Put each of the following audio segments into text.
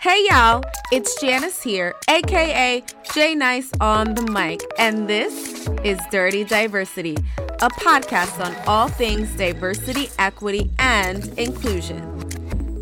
Hey y'all, it's Janice here, aka J Nice on the mic, and this is Dirty Diversity, a podcast on all things diversity, equity, and inclusion.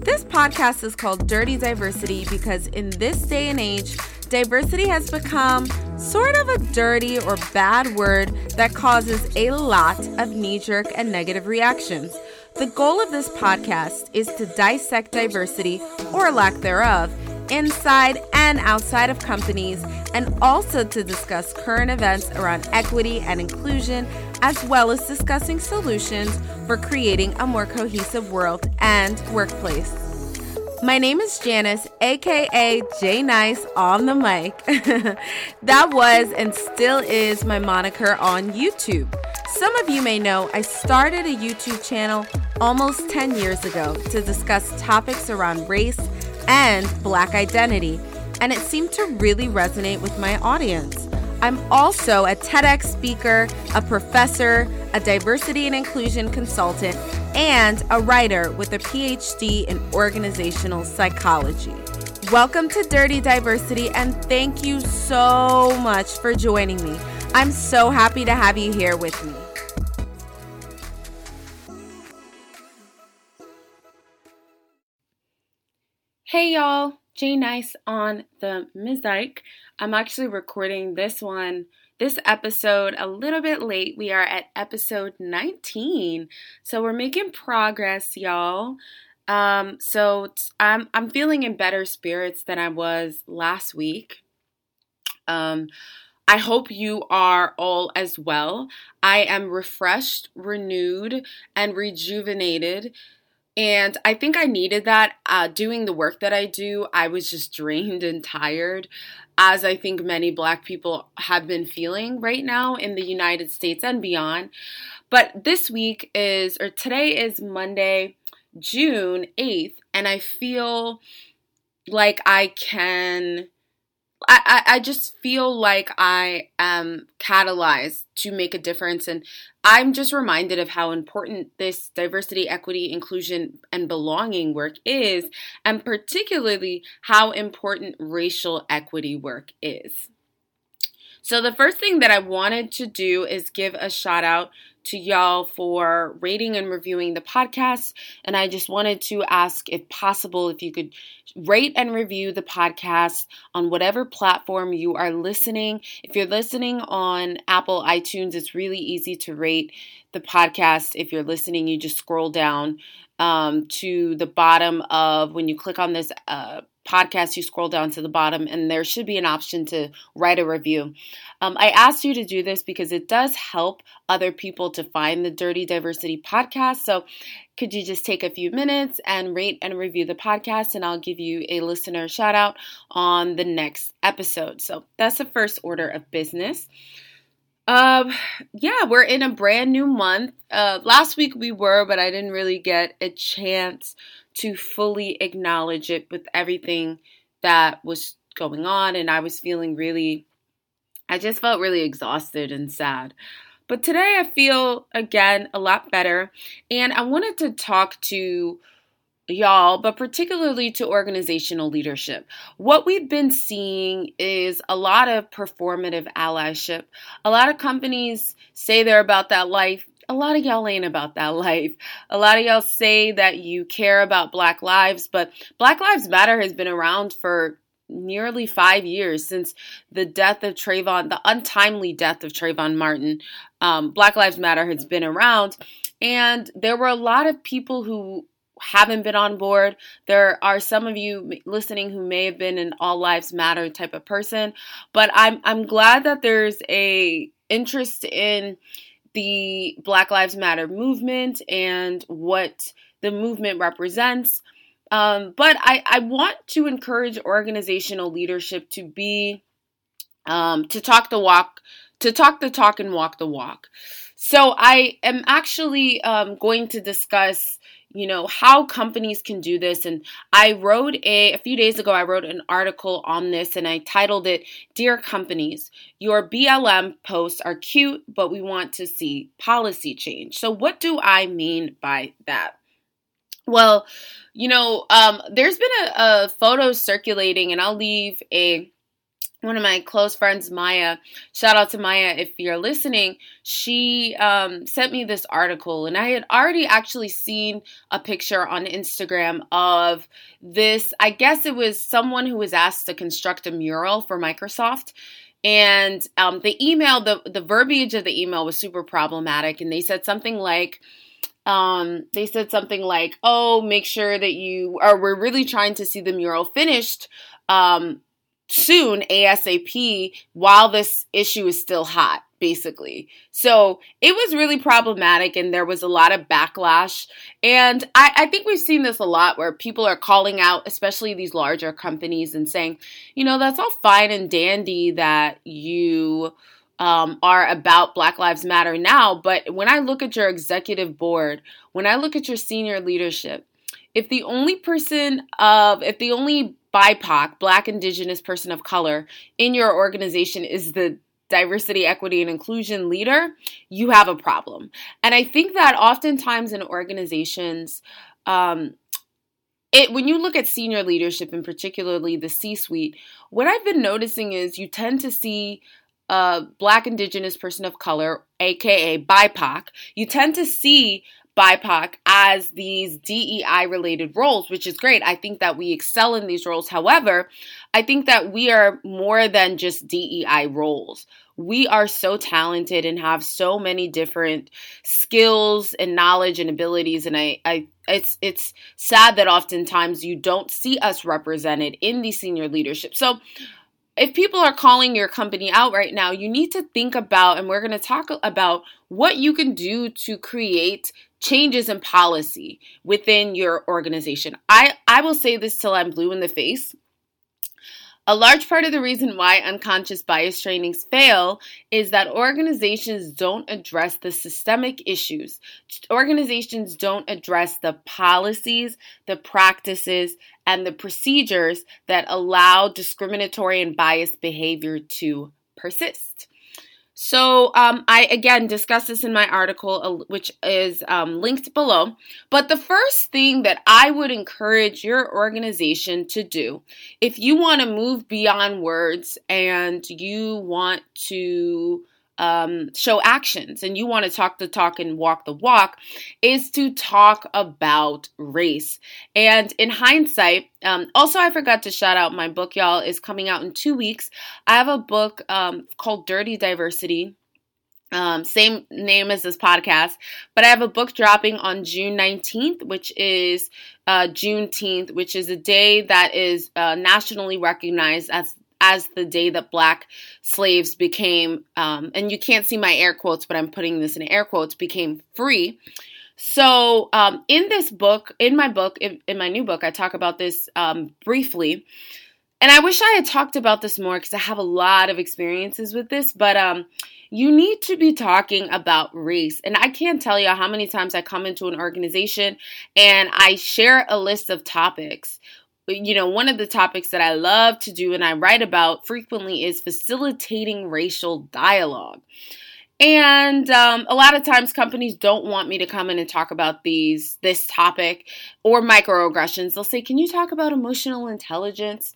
This podcast is called Dirty Diversity because in this day and age, diversity has become sort of a dirty or bad word that causes a lot of knee jerk and negative reactions. The goal of this podcast is to dissect diversity, or lack thereof, inside and outside of companies, and also to discuss current events around equity and inclusion, as well as discussing solutions for creating a more cohesive world and workplace. My name is Janice, aka J Nice on the mic. that was and still is my moniker on YouTube. Some of you may know I started a YouTube channel almost 10 years ago to discuss topics around race and black identity, and it seemed to really resonate with my audience. I'm also a TEDx speaker, a professor, a diversity and inclusion consultant, and a writer with a PhD in organizational psychology. Welcome to Dirty Diversity, and thank you so much for joining me. I'm so happy to have you here with me. Hey y'all, J Nice on the Mic. I'm actually recording this one, this episode a little bit late. We are at episode 19. So we're making progress, y'all. Um, so I'm I'm feeling in better spirits than I was last week. Um I hope you are all as well. I am refreshed, renewed, and rejuvenated and I think I needed that. Uh, doing the work that I do, I was just drained and tired, as I think many Black people have been feeling right now in the United States and beyond. But this week is, or today is Monday, June 8th, and I feel like I can I, I just feel like I am catalyzed to make a difference. And I'm just reminded of how important this diversity, equity, inclusion, and belonging work is, and particularly how important racial equity work is. So, the first thing that I wanted to do is give a shout out to y'all for rating and reviewing the podcast. And I just wanted to ask, if possible, if you could rate and review the podcast on whatever platform you are listening. If you're listening on Apple iTunes, it's really easy to rate the podcast. If you're listening, you just scroll down um, to the bottom of when you click on this. Uh, podcast, you scroll down to the bottom and there should be an option to write a review. Um, I asked you to do this because it does help other people to find the Dirty Diversity podcast. So, could you just take a few minutes and rate and review the podcast? And I'll give you a listener shout out on the next episode. So, that's the first order of business. Um, yeah, we're in a brand new month. Uh, last week we were, but I didn't really get a chance to fully acknowledge it with everything that was going on. And I was feeling really, I just felt really exhausted and sad. But today I feel again a lot better. And I wanted to talk to y'all, but particularly to organizational leadership. What we've been seeing is a lot of performative allyship. A lot of companies say they're about that life, a lot of y'all ain't about that life. A lot of y'all say that you care about Black lives, but Black Lives Matter has been around for nearly five years since the death of Trayvon, the untimely death of Trayvon Martin. Um, Black Lives Matter has been around, and there were a lot of people who haven't been on board. There are some of you listening who may have been an all lives matter type of person, but I'm I'm glad that there's a interest in the Black Lives Matter movement and what the movement represents. Um, but I, I want to encourage organizational leadership to be, um, to talk the walk, to talk the talk and walk the walk. So I am actually um, going to discuss you know how companies can do this. And i wrote a a few days ago i wrote an article on this and i titled it dear companies your blm posts are cute but we want to see policy change. So what do i mean by that? Well, you know, um, there's been a, a photo circulating, and I'll leave a one of my close friends, Maya, shout out to Maya if you're listening, she um, sent me this article, and I had already actually seen a picture on Instagram of this. I guess it was someone who was asked to construct a mural for Microsoft. And um, the email, the, the verbiage of the email was super problematic. And they said something like, um, they said something like, "Oh, make sure that you are. We're really trying to see the mural finished um, soon, ASAP, while this issue is still hot." Basically, so it was really problematic, and there was a lot of backlash. And I, I think we've seen this a lot, where people are calling out, especially these larger companies, and saying, "You know, that's all fine and dandy that you." um, are about Black Lives Matter now. But when I look at your executive board, when I look at your senior leadership, if the only person of, if the only BIPOC, Black, Indigenous person of color in your organization is the diversity, equity, and inclusion leader, you have a problem. And I think that oftentimes in organizations, um, it, when you look at senior leadership and particularly the C suite, what I've been noticing is you tend to see a black indigenous person of color, aka BIPOC, you tend to see BIPOC as these DEI related roles, which is great. I think that we excel in these roles. However, I think that we are more than just DEI roles. We are so talented and have so many different skills and knowledge and abilities. And I, I it's it's sad that oftentimes you don't see us represented in the senior leadership. So if people are calling your company out right now, you need to think about, and we're going to talk about what you can do to create changes in policy within your organization. I, I will say this till I'm blue in the face. A large part of the reason why unconscious bias trainings fail is that organizations don't address the systemic issues. Organizations don't address the policies, the practices, and the procedures that allow discriminatory and biased behavior to persist. So, um, I again discuss this in my article, uh, which is um, linked below. But the first thing that I would encourage your organization to do, if you want to move beyond words and you want to um, show actions and you want to talk the talk and walk the walk is to talk about race. And in hindsight, um, also, I forgot to shout out my book, y'all, is coming out in two weeks. I have a book um, called Dirty Diversity. Um, same name as this podcast, but I have a book dropping on June 19th, which is uh, Juneteenth, which is a day that is uh, nationally recognized as as the day that black slaves became, um, and you can't see my air quotes, but I'm putting this in air quotes, became free. So, um, in this book, in my book, in, in, my new book, I talk about this um, briefly. And I wish I had talked about this more because I have a lot of experiences with this, but um, you need to be talking about race. And I can't tell you how many times I come into an organization and I share a list of topics you know, one of the topics that I love to do and I write about frequently is facilitating racial dialogue. And um, a lot of times companies don't want me to come in and talk about these this topic or microaggressions. They'll say, "Can you talk about emotional intelligence?"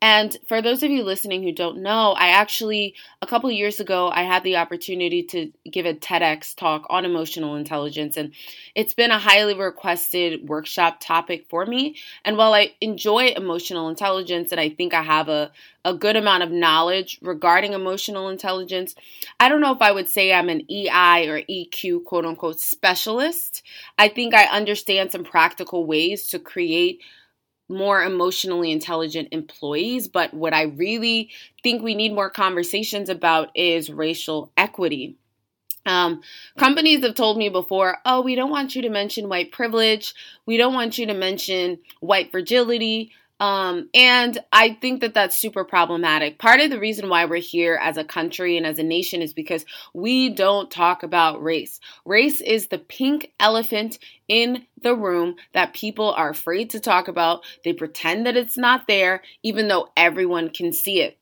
And for those of you listening who don't know, I actually, a couple years ago, I had the opportunity to give a TEDx talk on emotional intelligence. And it's been a highly requested workshop topic for me. And while I enjoy emotional intelligence and I think I have a, a good amount of knowledge regarding emotional intelligence, I don't know if I would say I'm an EI or EQ quote unquote specialist. I think I understand some practical ways to create more emotionally intelligent employees. But what I really think we need more conversations about is racial equity. Um, companies have told me before, oh, we don't want you to mention white privilege. We don't want you to mention white fragility. Um, and I think that that's super problematic. Part of the reason why we're here as a country and as a nation is because we don't talk about race. Race is the pink elephant in the room that people are afraid to talk about. They pretend that it's not there, even though everyone can see it.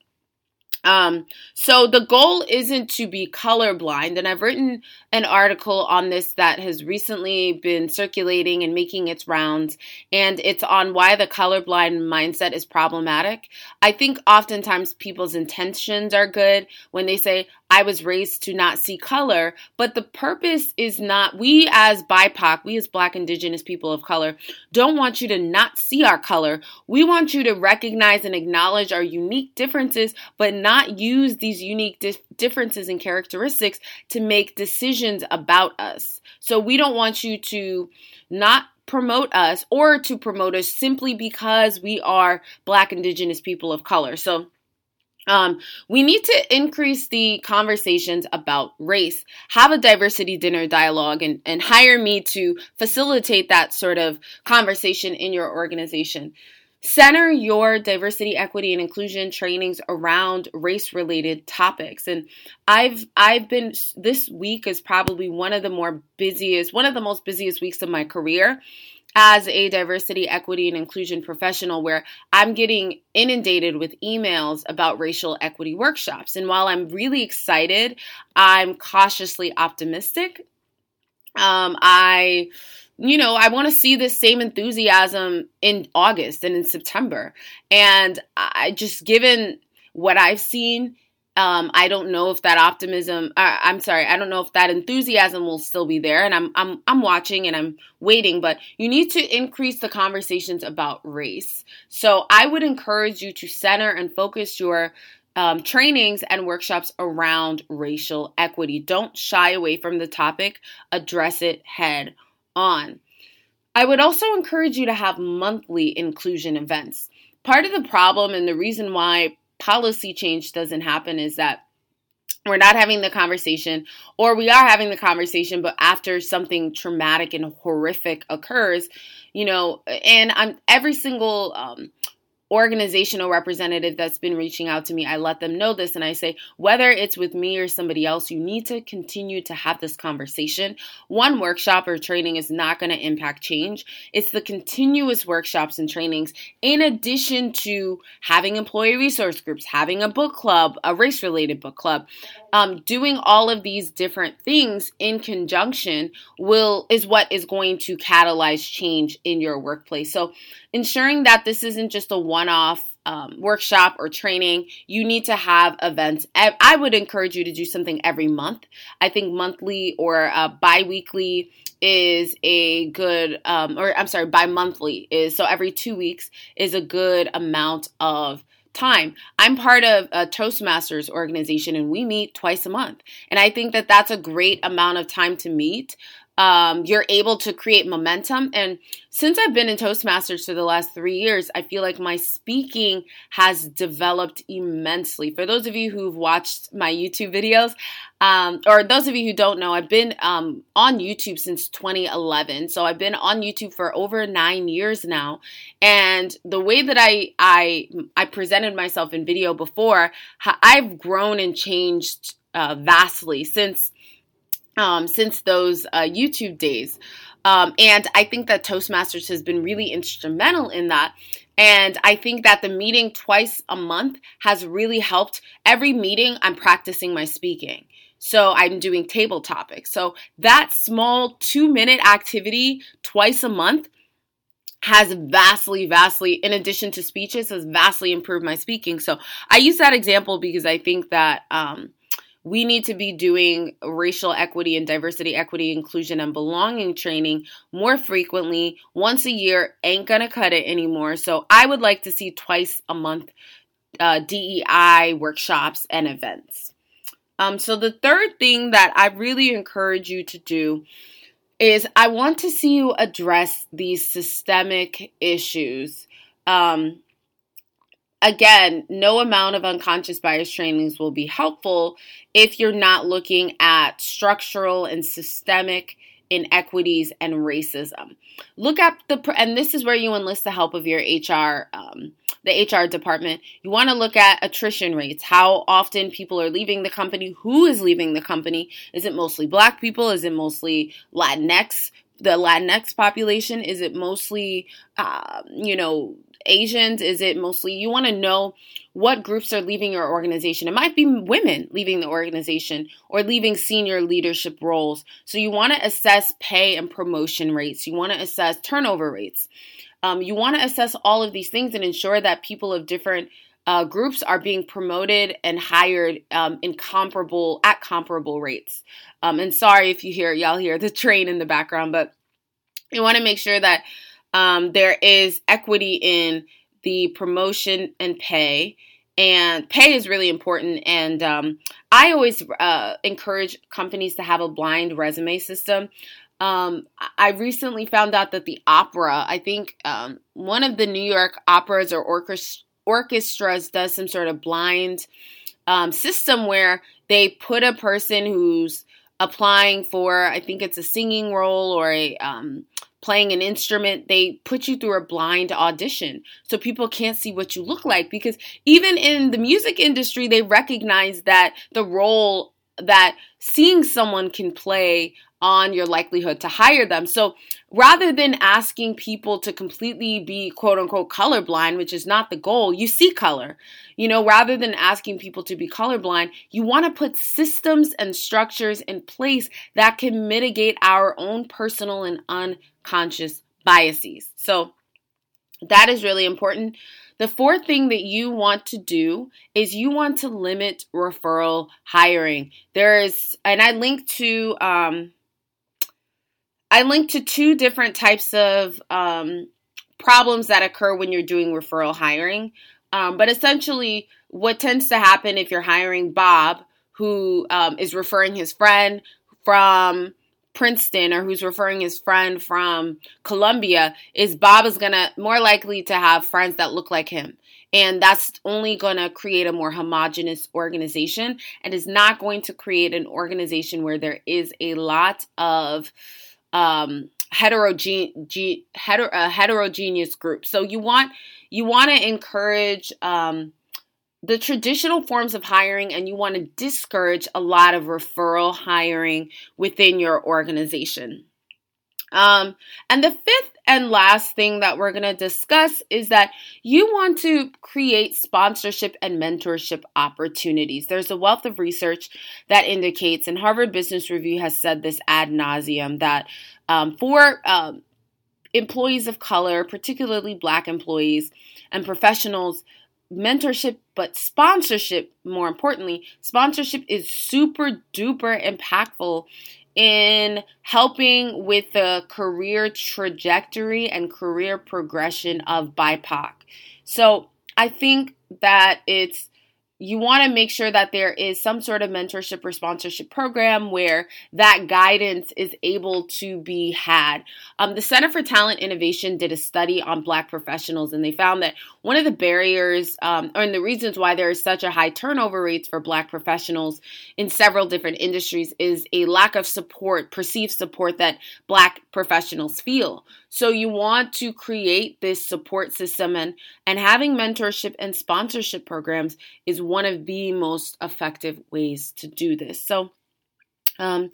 Um, so the goal isn't to be colorblind, and I've written an article on this that has recently been circulating and making its rounds, and it's on why the colorblind mindset is problematic. I think oftentimes people's intentions are good when they say, I was raised to not see color, but the purpose is not, we as BIPOC, we as Black Indigenous people of color, don't want you to not see our color. We want you to recognize and acknowledge our unique differences, but not use these unique dif- differences and characteristics to make decisions about us. So we don't want you to not promote us or to promote us simply because we are Black Indigenous people of color. So um, we need to increase the conversations about race, have a diversity dinner dialogue, and, and hire me to facilitate that sort of conversation in your organization. Center your diversity, equity, and inclusion trainings around race-related topics. And I've I've been this week is probably one of the more busiest, one of the most busiest weeks of my career as a diversity, equity, and inclusion professional where I'm getting inundated with emails about racial equity workshops. And while I'm really excited, I'm cautiously optimistic. Um, I you know, I want to see this same enthusiasm in August and in September. And I just, given what I've seen um, I don't know if that optimism. Uh, I'm sorry, I don't know if that enthusiasm will still be there, and I'm I'm I'm watching and I'm waiting. But you need to increase the conversations about race. So I would encourage you to center and focus your um, trainings and workshops around racial equity. Don't shy away from the topic. Address it head on. I would also encourage you to have monthly inclusion events. Part of the problem and the reason why policy change doesn't happen is that we're not having the conversation or we are having the conversation but after something traumatic and horrific occurs you know and i'm every single um, organizational representative that's been reaching out to me, I let them know this and I say, whether it's with me or somebody else, you need to continue to have this conversation. One workshop or training is not going to impact change. It's the continuous workshops and trainings, in addition to having employee resource groups, having a book club, a race related book club, um, doing all of these different things in conjunction will is what is going to catalyze change in your workplace. So ensuring that this isn't just a one-off um, workshop or training, you need to have events. I would encourage you to do something every month. I think monthly or uh, bi weekly is a good, um, or I'm sorry, bi monthly is so every two weeks is a good amount of time. I'm part of a Toastmasters organization and we meet twice a month. And I think that that's a great amount of time to meet um, you're able to create momentum. And since I've been in Toastmasters for the last three years, I feel like my speaking has developed immensely. For those of you who've watched my YouTube videos, um, or those of you who don't know, I've been um, on YouTube since 2011. So I've been on YouTube for over nine years now. And the way that I I I presented myself in video before, I've grown and changed uh, vastly since um, since those uh, YouTube days. Um, and I think that Toastmasters has been really instrumental in that. And I think that the meeting twice a month has really helped. Every meeting, I'm practicing my speaking. So I'm doing table topics. So that small two minute activity twice a month has vastly, vastly, in addition to speeches, has vastly improved my speaking. So I use that example because I think that um, we need to be doing racial equity and diversity, equity, inclusion, and belonging training more frequently. Once a year ain't gonna cut it anymore. So I would like to see twice a month uh, DEI workshops and events. Um, so the third thing that I really encourage you to do is I want to see you address these systemic issues. Um, again, no amount of unconscious bias trainings will be helpful if you're not looking at structural and systemic inequities and racism. Look at the, and this is where you enlist the help of your HR, um, the HR department. You want to look at attrition rates, how often people are leaving the company, who is leaving the company. Is it mostly black people? Is it mostly Latinx the Latinx population? Is it mostly, uh, you know, Asians? Is it mostly, you want to know what groups are leaving your organization? It might be women leaving the organization or leaving senior leadership roles. So you want to assess pay and promotion rates. You want to assess turnover rates. Um, you want to assess all of these things and ensure that people of different uh, groups are being promoted and hired um, in comparable at comparable rates. Um, and sorry if you hear y'all hear the train in the background, but you want to make sure that um, there is equity in the promotion and pay. And pay is really important. And um, I always uh, encourage companies to have a blind resume system. Um, I recently found out that the opera, I think um, one of the New York operas or orchestras orchestras does some sort of blind um, system where they put a person who's applying for, I think it's a singing role or a um, playing an instrument, they put you through a blind audition so people can't see what you look like. Because even in the music industry, they recognize that the role that seeing someone can play on your likelihood to hire them. So rather than asking people to completely be quote unquote colorblind, which is not the goal, you see color. You know, rather than asking people to be colorblind, you want to put systems and structures in place that can mitigate our own personal and unconscious biases. So that is really important. The fourth thing that you want to do is you want to limit referral hiring. There is, and I linked to, um, I linked to two different types of um, problems that occur when you're doing referral hiring. Um, but essentially, what tends to happen if you're hiring Bob, who um, is referring his friend from Princeton or who's referring his friend from Columbia is Bob is to more likely to have friends that look like him. And that's only to create a more homogenous organization and is not going to create an organization where there is a lot of um, heterogene- heter- uh, heterogeneous group. So you want you want to encourage um, the traditional forms of hiring and you want to discourage a lot of referral hiring within your organization. Um, and the fifth and last thing that we're going to discuss is that you want to create sponsorship and mentorship opportunities. There's a wealth of research that indicates, and Harvard Business Review has said this ad nauseum, that um, for um, employees of color, particularly black employees and professionals, mentorship, but sponsorship, more importantly, sponsorship is super duper impactful in helping with the career trajectory and career progression of BIPOC. So I think that it's you want to make sure that there is some sort of mentorship or sponsorship program where that guidance is able to be had. Um, the Center for Talent Innovation did a study on Black professionals, and they found that one of the barriers um, and the reasons why there is such a high turnover rates for Black professionals in several different industries is a lack of support, perceived support that Black professionals feel. So you want to create this support system and and having mentorship and sponsorship programs is one of the most effective ways to do this. So um,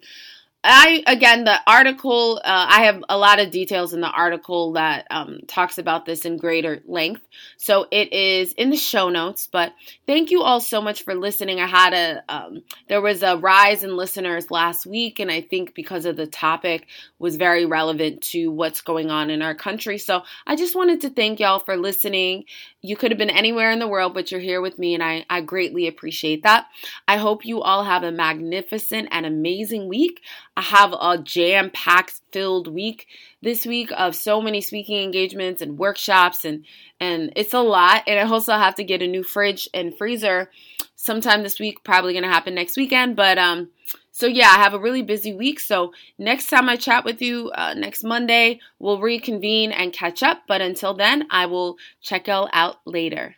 I again the article uh, I have a lot of details in the article that um, talks about this in greater length, so it is in the show notes. But thank you all so much for listening. I had a um, there was a rise in listeners last week, and I think because of the topic was very relevant to what's going on in our country. So I just wanted to thank y'all for listening. You could have been anywhere in the world, but you're here with me, and I I greatly appreciate that. I hope you all have a magnificent and amazing week. I have a jam packed filled week this week of so many speaking engagements and workshops and and it's a lot and I also have to get a new fridge and freezer sometime this week probably going to happen next weekend but um so yeah I have a really busy week so next time I chat with you uh, next Monday we'll reconvene and catch up but until then I will check y'all out later